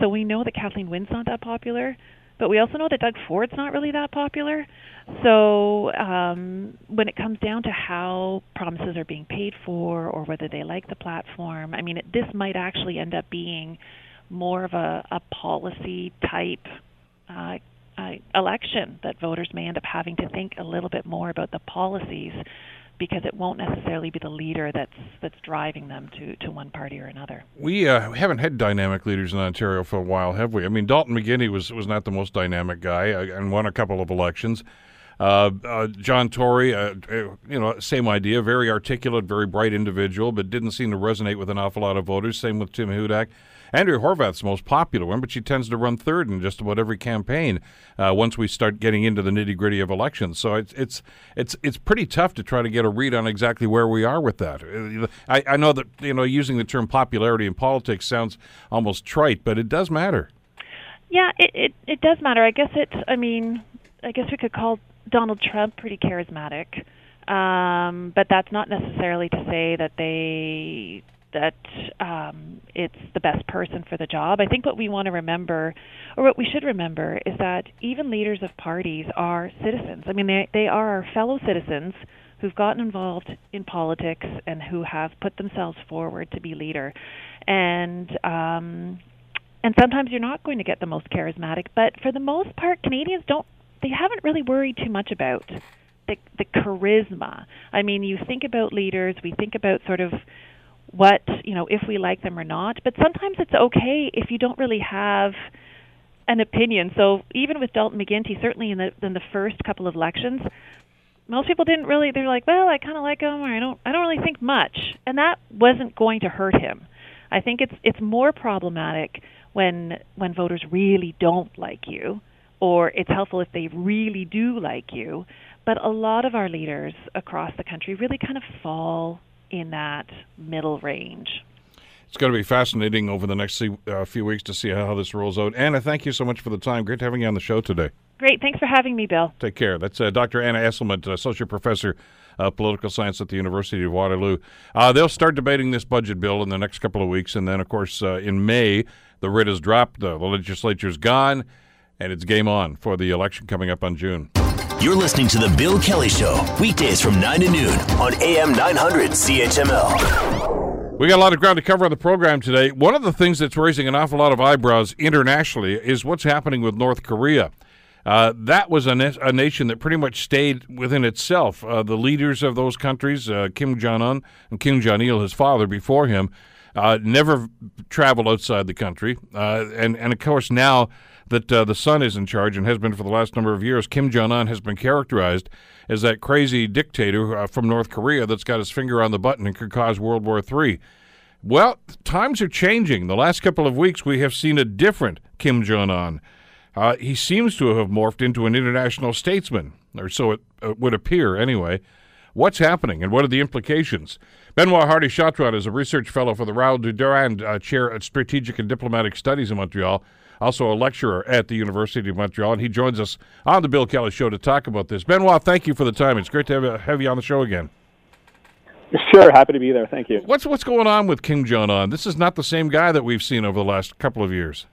So we know that Kathleen Wynne's not that popular, but we also know that Doug Ford's not really that popular. So um, when it comes down to how promises are being paid for, or whether they like the platform, I mean, it, this might actually end up being more of a, a policy type uh, uh, election that voters may end up having to think a little bit more about the policies because it won't necessarily be the leader that's that's driving them to, to one party or another. We uh, haven't had dynamic leaders in Ontario for a while, have we? I mean, Dalton McGuinty was was not the most dynamic guy uh, and won a couple of elections. Uh, uh, John Tory, uh, you know, same idea, very articulate, very bright individual, but didn't seem to resonate with an awful lot of voters. Same with Tim Hudak. Andrea Horwath's the most popular one, but she tends to run third in just about every campaign uh, once we start getting into the nitty gritty of elections. So it's it's it's it's pretty tough to try to get a read on exactly where we are with that. I, I know that you know using the term popularity in politics sounds almost trite, but it does matter. Yeah, it, it it does matter. I guess it. I mean, I guess we could call Donald Trump pretty charismatic. Um, but that's not necessarily to say that they that um, it's the best person for the job. I think what we want to remember, or what we should remember, is that even leaders of parties are citizens. I mean, they they are our fellow citizens who've gotten involved in politics and who have put themselves forward to be leader, and um, and sometimes you're not going to get the most charismatic, but for the most part, Canadians don't they haven't really worried too much about the the charisma. I mean, you think about leaders, we think about sort of what you know if we like them or not but sometimes it's okay if you don't really have an opinion. So even with Dalton McGuinty certainly in the in the first couple of elections most people didn't really they're like well I kind of like him or I don't I don't really think much. And that wasn't going to hurt him. I think it's it's more problematic when when voters really don't like you or it's helpful if they really do like you but a lot of our leaders across the country really kind of fall in that middle range. It's going to be fascinating over the next uh, few weeks to see how this rolls out. Anna, thank you so much for the time. Great having you on the show today. Great. Thanks for having me, Bill. Take care. That's uh, Dr. Anna Esselment, Associate Professor of Political Science at the University of Waterloo. Uh, they'll start debating this budget bill in the next couple of weeks. And then, of course, uh, in May, the writ is dropped, the legislature's gone, and it's game on for the election coming up on June. You're listening to The Bill Kelly Show, weekdays from 9 to noon on AM 900 CHML. We got a lot of ground to cover on the program today. One of the things that's raising an awful lot of eyebrows internationally is what's happening with North Korea. Uh, that was a, na- a, nation that pretty much stayed within itself. Uh, the leaders of those countries, uh, Kim Jong un and Kim Jong il, his father before him, uh, never traveled outside the country. Uh, and, and of course, now that uh, the son is in charge and has been for the last number of years. Kim Jong un has been characterized as that crazy dictator uh, from North Korea that's got his finger on the button and could cause World War III. Well, times are changing. The last couple of weeks, we have seen a different Kim Jong un. Uh, he seems to have morphed into an international statesman, or so it uh, would appear anyway. What's happening and what are the implications? Benoit Hardy Chartrand is a research fellow for the Raoul Dandurand uh, Chair of Strategic and Diplomatic Studies in Montreal also a lecturer at the University of Montreal, and he joins us on the Bill Kelly Show to talk about this. Benoit, thank you for the time. It's great to have, have you on the show again. Sure, happy to be there. Thank you. What's what's going on with Kim Jong Un? This is not the same guy that we've seen over the last couple of years.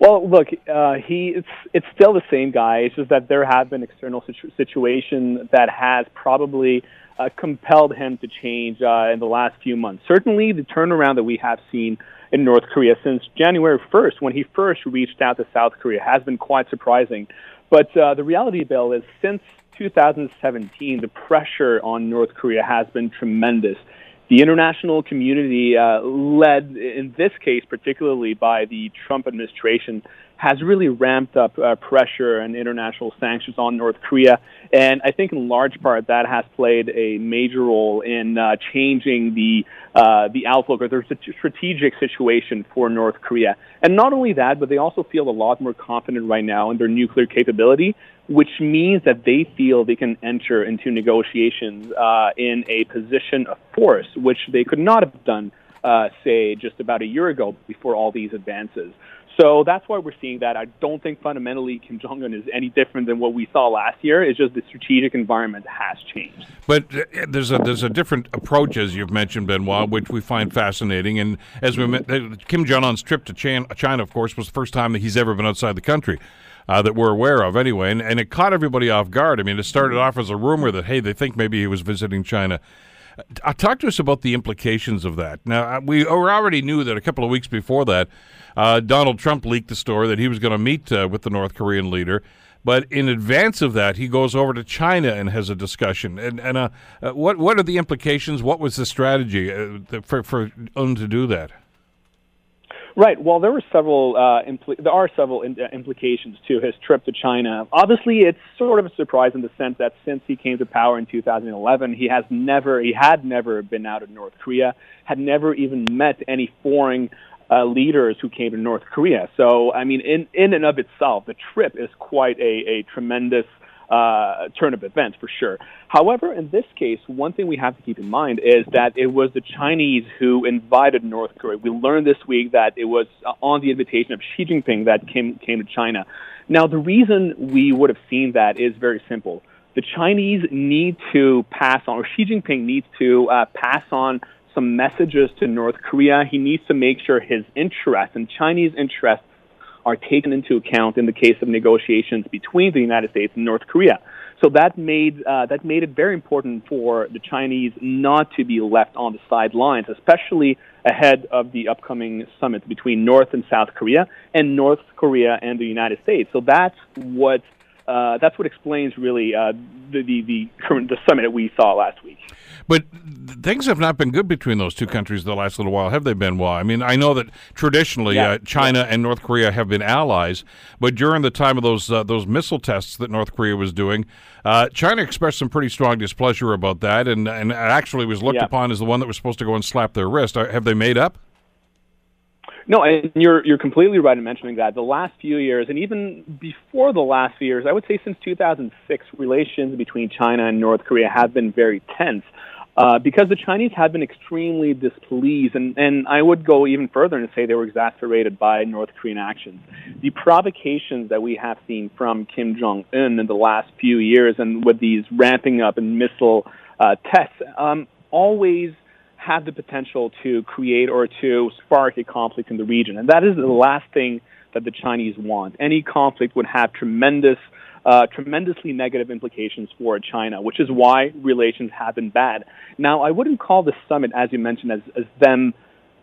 Well, look, uh, he it's it's still the same guy. It's just that there have been external situ- situation that has probably uh, compelled him to change uh, in the last few months. Certainly, the turnaround that we have seen in North Korea since January 1st, when he first reached out to South Korea, has been quite surprising. But uh, the reality, Bill, is since 2017, the pressure on North Korea has been tremendous. The international community, uh, led in this case particularly by the Trump administration, has really ramped up uh, pressure and international sanctions on North Korea. And I think in large part that has played a major role in uh, changing the uh, the outlook or the strategic situation for North Korea. And not only that, but they also feel a lot more confident right now in their nuclear capability, which means that they feel they can enter into negotiations uh, in a position of force, which they could not have done, uh, say, just about a year ago before all these advances. So that's why we're seeing that. I don't think fundamentally Kim Jong Un is any different than what we saw last year. It's just the strategic environment has changed. But uh, there's a there's a different approach, as you've mentioned, Benoit, which we find fascinating. And as we uh, Kim Jong Un's trip to China, of course, was the first time that he's ever been outside the country. Uh, that we're aware of anyway, and, and it caught everybody off guard. I mean, it started off as a rumor that hey, they think maybe he was visiting China. Uh, talk to us about the implications of that. Now, we already knew that a couple of weeks before that, uh, Donald Trump leaked the story that he was going to meet uh, with the North Korean leader. But in advance of that, he goes over to China and has a discussion. And, and uh, uh, what what are the implications? What was the strategy uh, for for Un to do that? Right. Well, there were several. Uh, impl- there are several in- uh, implications to his trip to China. Obviously, it's sort of a surprise in the sense that since he came to power in 2011, he has never, he had never been out of North Korea, had never even met any foreign uh, leaders who came to North Korea. So, I mean, in in and of itself, the trip is quite a, a tremendous uh, turn of events for sure. However, in this case, one thing we have to keep in mind is that it was the Chinese who invited North Korea. We learned this week that it was uh, on the invitation of Xi Jinping that came came to China. Now, the reason we would have seen that is very simple. The Chinese need to pass on, or Xi Jinping needs to uh, pass on some messages to North Korea. He needs to make sure his interests and Chinese interests are taken into account in the case of negotiations between the United States and North Korea. So that made uh, that made it very important for the Chinese not to be left on the sidelines, especially ahead of the upcoming summit between North and South Korea and North Korea and the United States. So that's what uh, that's what explains really uh, the, the the current the summit that we saw last week. But things have not been good between those two countries the last little while, have they been? Well, I mean, I know that traditionally yeah. uh, China yeah. and North Korea have been allies, but during the time of those uh, those missile tests that North Korea was doing, uh, China expressed some pretty strong displeasure about that, and and actually was looked yeah. upon as the one that was supposed to go and slap their wrist. Uh, have they made up? No, and you're you're completely right in mentioning that. The last few years, and even before the last few years, I would say since 2006, relations between China and North Korea have been very tense. Uh, because the Chinese have been extremely displeased, and, and I would go even further and say they were exacerbated by North Korean actions. The provocations that we have seen from Kim Jong Un in the last few years, and with these ramping up and missile uh, tests, um, always have the potential to create or to spark a conflict in the region, and that is the last thing that the Chinese want. Any conflict would have tremendous uh, tremendously negative implications for China, which is why relations have been bad. Now, I wouldn't call the summit, as you mentioned, as, as them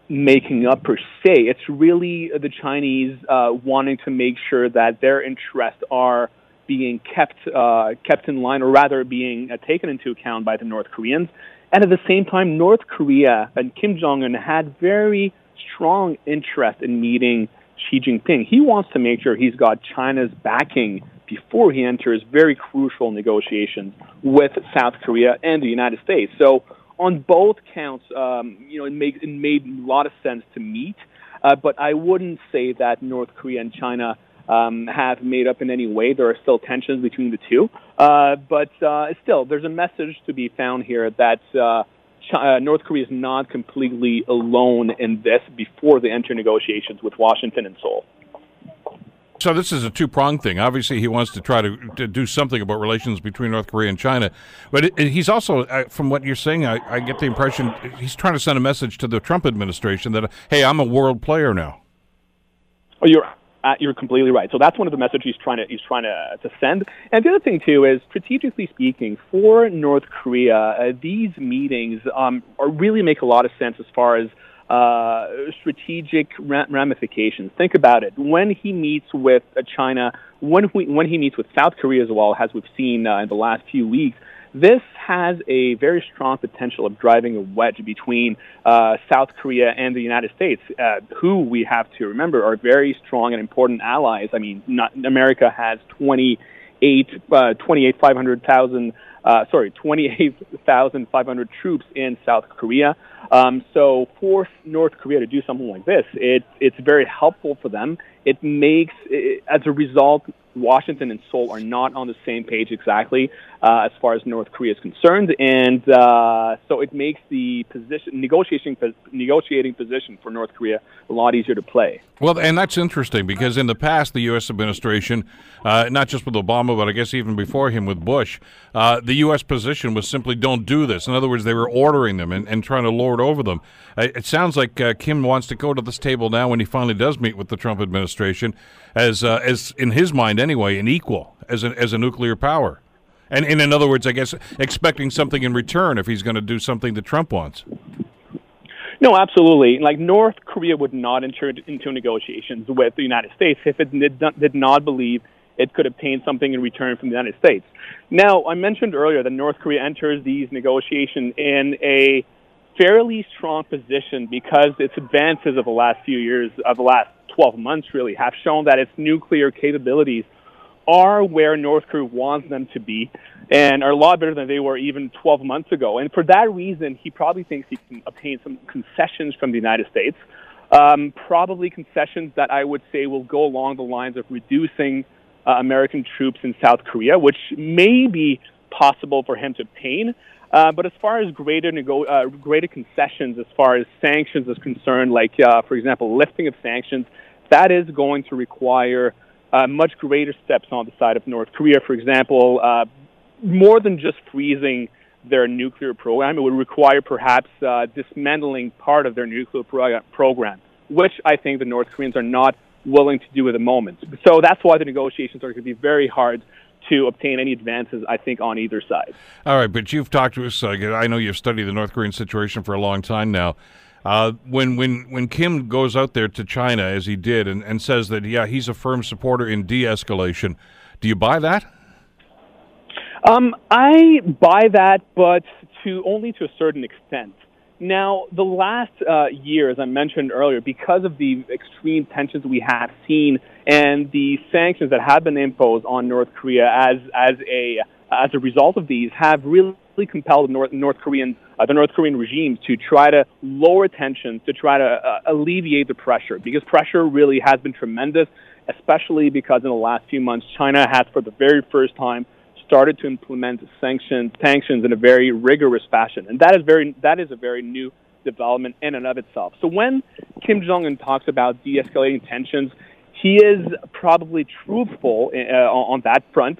making up per se. It's really the Chinese uh, wanting to make sure that their interests are being kept uh, kept in line, or rather being uh, taken into account by the North Koreans. And at the same time, North Korea and Kim Jong Un had very strong interest in meeting Xi Jinping. He wants to make sure he's got China's backing before he enters very crucial negotiations with South Korea and the United States. So on both counts, um, you know, it, make, it made a lot of sense to meet. Uh, but I wouldn't say that North Korea and China um, have made up in any way. There are still tensions between the two. Uh, but uh, still, there's a message to be found here that uh, China, uh, North Korea is not completely alone in this before they enter negotiations with Washington and Seoul. So this is a two pronged thing. Obviously, he wants to try to, to do something about relations between North Korea and China, but it, it, he's also, uh, from what you're saying, I, I, get the impression he's trying to send a message to the Trump administration that, hey, I'm a world player now. Oh, you're uh, you're completely right. So that's one of the messages he's trying to he's trying to, to send. And the other thing too is, strategically speaking, for North Korea, uh, these meetings um, are really make a lot of sense as far as uh, strategic ramifications. Think about it. When he meets with uh, China, when, when he meets with South Korea as well, as we've seen uh, in the last few weeks, this has a very strong potential of driving a wedge between uh, South Korea and the United States, uh, who we have to remember are very strong and important allies. I mean, not, America has 28, uh, 28 500,000 uh, sorry, 28,500 troops in South Korea. Um, so for North Korea to do something like this, it, it's very helpful for them. It makes, it, as a result, Washington and Seoul are not on the same page exactly uh, as far as North Korea is concerned, and uh, so it makes the position negotiating negotiating position for North Korea a lot easier to play. Well, and that's interesting because in the past, the U.S. administration, uh, not just with Obama, but I guess even before him with Bush, uh, the U.S. position was simply don't do this. In other words, they were ordering them and, and trying to lord over them. Uh, it sounds like uh, Kim wants to go to this table now when he finally does meet with the Trump administration, as uh, as in his mind anyway, an equal as a, as a nuclear power. And, and in other words, I guess expecting something in return if he's going to do something that Trump wants. No, absolutely. Like North Korea would not enter into negotiations with the United States if it did not, did not believe it could obtain something in return from the United States. Now, I mentioned earlier that North Korea enters these negotiations in a fairly strong position because its advances of the last few years, of the last 12 months really, have shown that its nuclear capabilities are where North Korea wants them to be and are a lot better than they were even 12 months ago. And for that reason, he probably thinks he can obtain some concessions from the United States. Um, probably concessions that I would say will go along the lines of reducing uh, American troops in South Korea, which may be possible for him to obtain. Uh, but as far as greater nego- uh, greater concessions, as far as sanctions is concerned, like uh, for example, lifting of sanctions, that is going to require uh, much greater steps on the side of North Korea. For example, uh, more than just freezing their nuclear program, it would require perhaps uh, dismantling part of their nuclear pro- program, which I think the North Koreans are not willing to do at the moment. So that's why the negotiations are going to be very hard to obtain any advances, I think, on either side. All right, but you've talked to us. Uh, I know you've studied the North Korean situation for a long time now. Uh, when when when Kim goes out there to China as he did and, and says that yeah he's a firm supporter in de-escalation, do you buy that? Um, I buy that, but to only to a certain extent. Now, the last uh, year, as I mentioned earlier, because of the extreme tensions we have seen and the sanctions that have been imposed on North Korea as as a as a result of these, have really compelled North North Korean uh, the North Korean regime to try to lower tensions, to try to uh, alleviate the pressure, because pressure really has been tremendous, especially because in the last few months, China has, for the very first time, started to implement sanctions sanctions in a very rigorous fashion, and that is very that is a very new development in and of itself. So when Kim Jong Un talks about de-escalating tensions, he is probably truthful uh, on that front.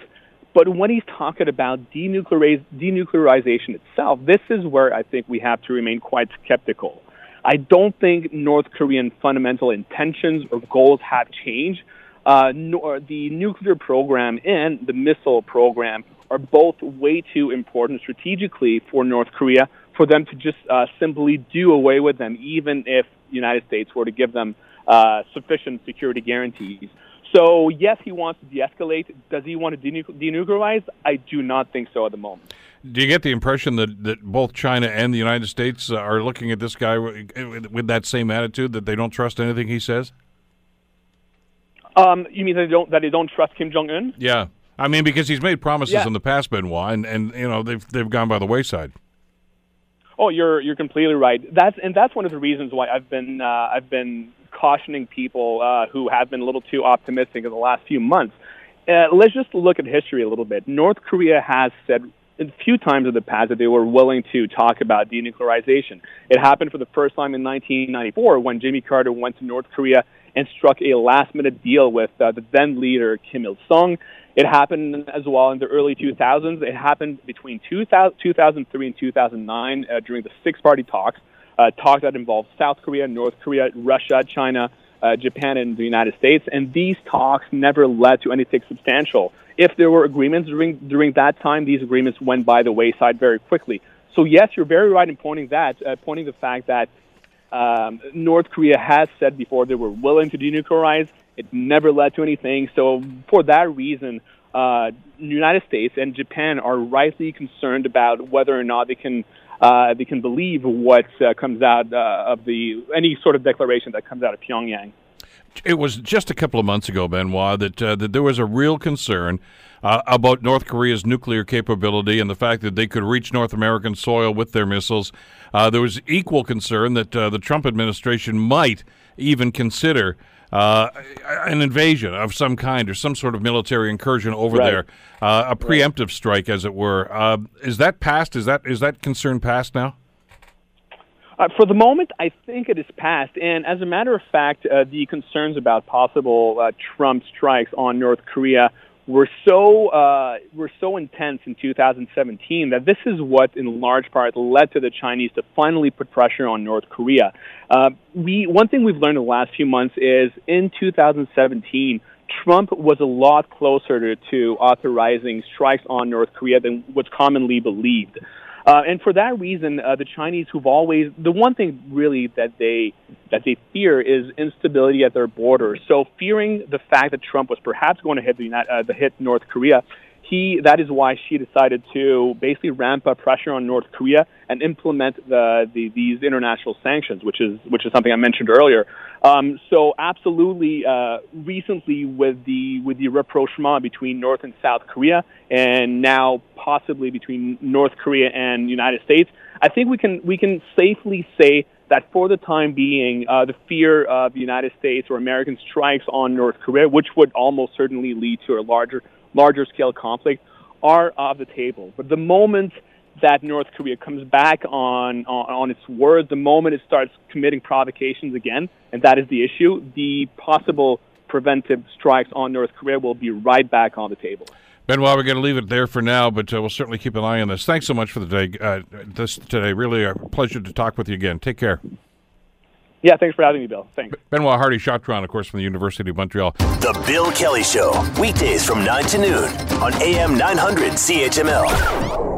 But when he's talking about denucleariz- denuclearization itself, this is where I think we have to remain quite skeptical. I don't think North Korean fundamental intentions or goals have changed uh, nor the nuclear program and the missile program are both way too important strategically for North Korea for them to just uh, simply do away with them, even if the United States were to give them uh, sufficient security guarantees. So, yes, he wants to de escalate. Does he want to denuclearize? I do not think so at the moment. Do you get the impression that, that both China and the United States are looking at this guy with, with that same attitude, that they don't trust anything he says? Um, you mean that they don't that they don't trust Kim Jong Un? Yeah, I mean because he's made promises yeah. in the past, Benoit, and, and you know they've they've gone by the wayside. Oh, you're you're completely right. That's and that's one of the reasons why I've been uh, I've been cautioning people uh, who have been a little too optimistic in the last few months. Uh, let's just look at history a little bit. North Korea has said a few times in the past that they were willing to talk about denuclearization. It happened for the first time in 1994 when Jimmy Carter went to North Korea and struck a last minute deal with uh, the then leader Kim Il sung. It happened as well in the early 2000s. It happened between 2000, 2003 and 2009 uh, during the six party talks, uh, talks that involved South Korea, North Korea, Russia, China, uh, Japan, and the United States. And these talks never led to anything substantial. If there were agreements during, during that time, these agreements went by the wayside very quickly. So, yes, you're very right in pointing that, uh, pointing the fact that um, North Korea has said before they were willing to denuclearize. It never led to anything. So for that reason, uh, the United States and Japan are rightly concerned about whether or not they can uh, they can believe what uh, comes out uh, of the any sort of declaration that comes out of Pyongyang. It was just a couple of months ago, Benoit, that uh, that there was a real concern uh, about North Korea's nuclear capability and the fact that they could reach North American soil with their missiles. Uh, there was equal concern that the Trump administration might even consider uh, an invasion of some kind or some sort of military incursion over right. there, uh, a preemptive right. strike, as it were. Uh, is that past? Is that is that concern past now? Uh, for the moment, I think it is past. And as a matter of fact, uh, the concerns about possible uh, Trump strikes on North Korea were so uh, were so intense in 2017 that this is what, in large part, led to the Chinese to finally put pressure on North Korea. Uh, we one thing we've learned in the last few months is in 2017. Trump was a lot closer to, to authorizing strikes on North Korea than what's commonly believed. Uh, and for that reason, uh, the Chinese, who've always the one thing really that they that they fear is instability at their borders. So, fearing the fact that Trump was perhaps going to hit the uh, the hit North Korea, he that is why Xi decided to basically ramp up pressure on North Korea and implement the, the these international sanctions, which is which is something I mentioned earlier. Um, so absolutely, uh, recently with the with the rapprochement between North and South Korea, and now possibly between North Korea and United States, I think we can we can safely say that for the time being, uh, the fear of the United States or American strikes on North Korea, which would almost certainly lead to a larger larger scale conflict are off the table. But the moment that North Korea comes back on, on, on its word, the moment it starts committing provocations again, and that is the issue, the possible preventive strikes on North Korea will be right back on the table. Benoit, we're going to leave it there for now, but uh, we'll certainly keep an eye on this. Thanks so much for the day. Uh, this today, really a pleasure to talk with you again. Take care. Yeah, thanks for having me, Bill. Thanks. Benoit Hardy Chartrand, of course, from the University of Montreal. The Bill Kelly Show, weekdays from 9 to noon on AM 900 CHML.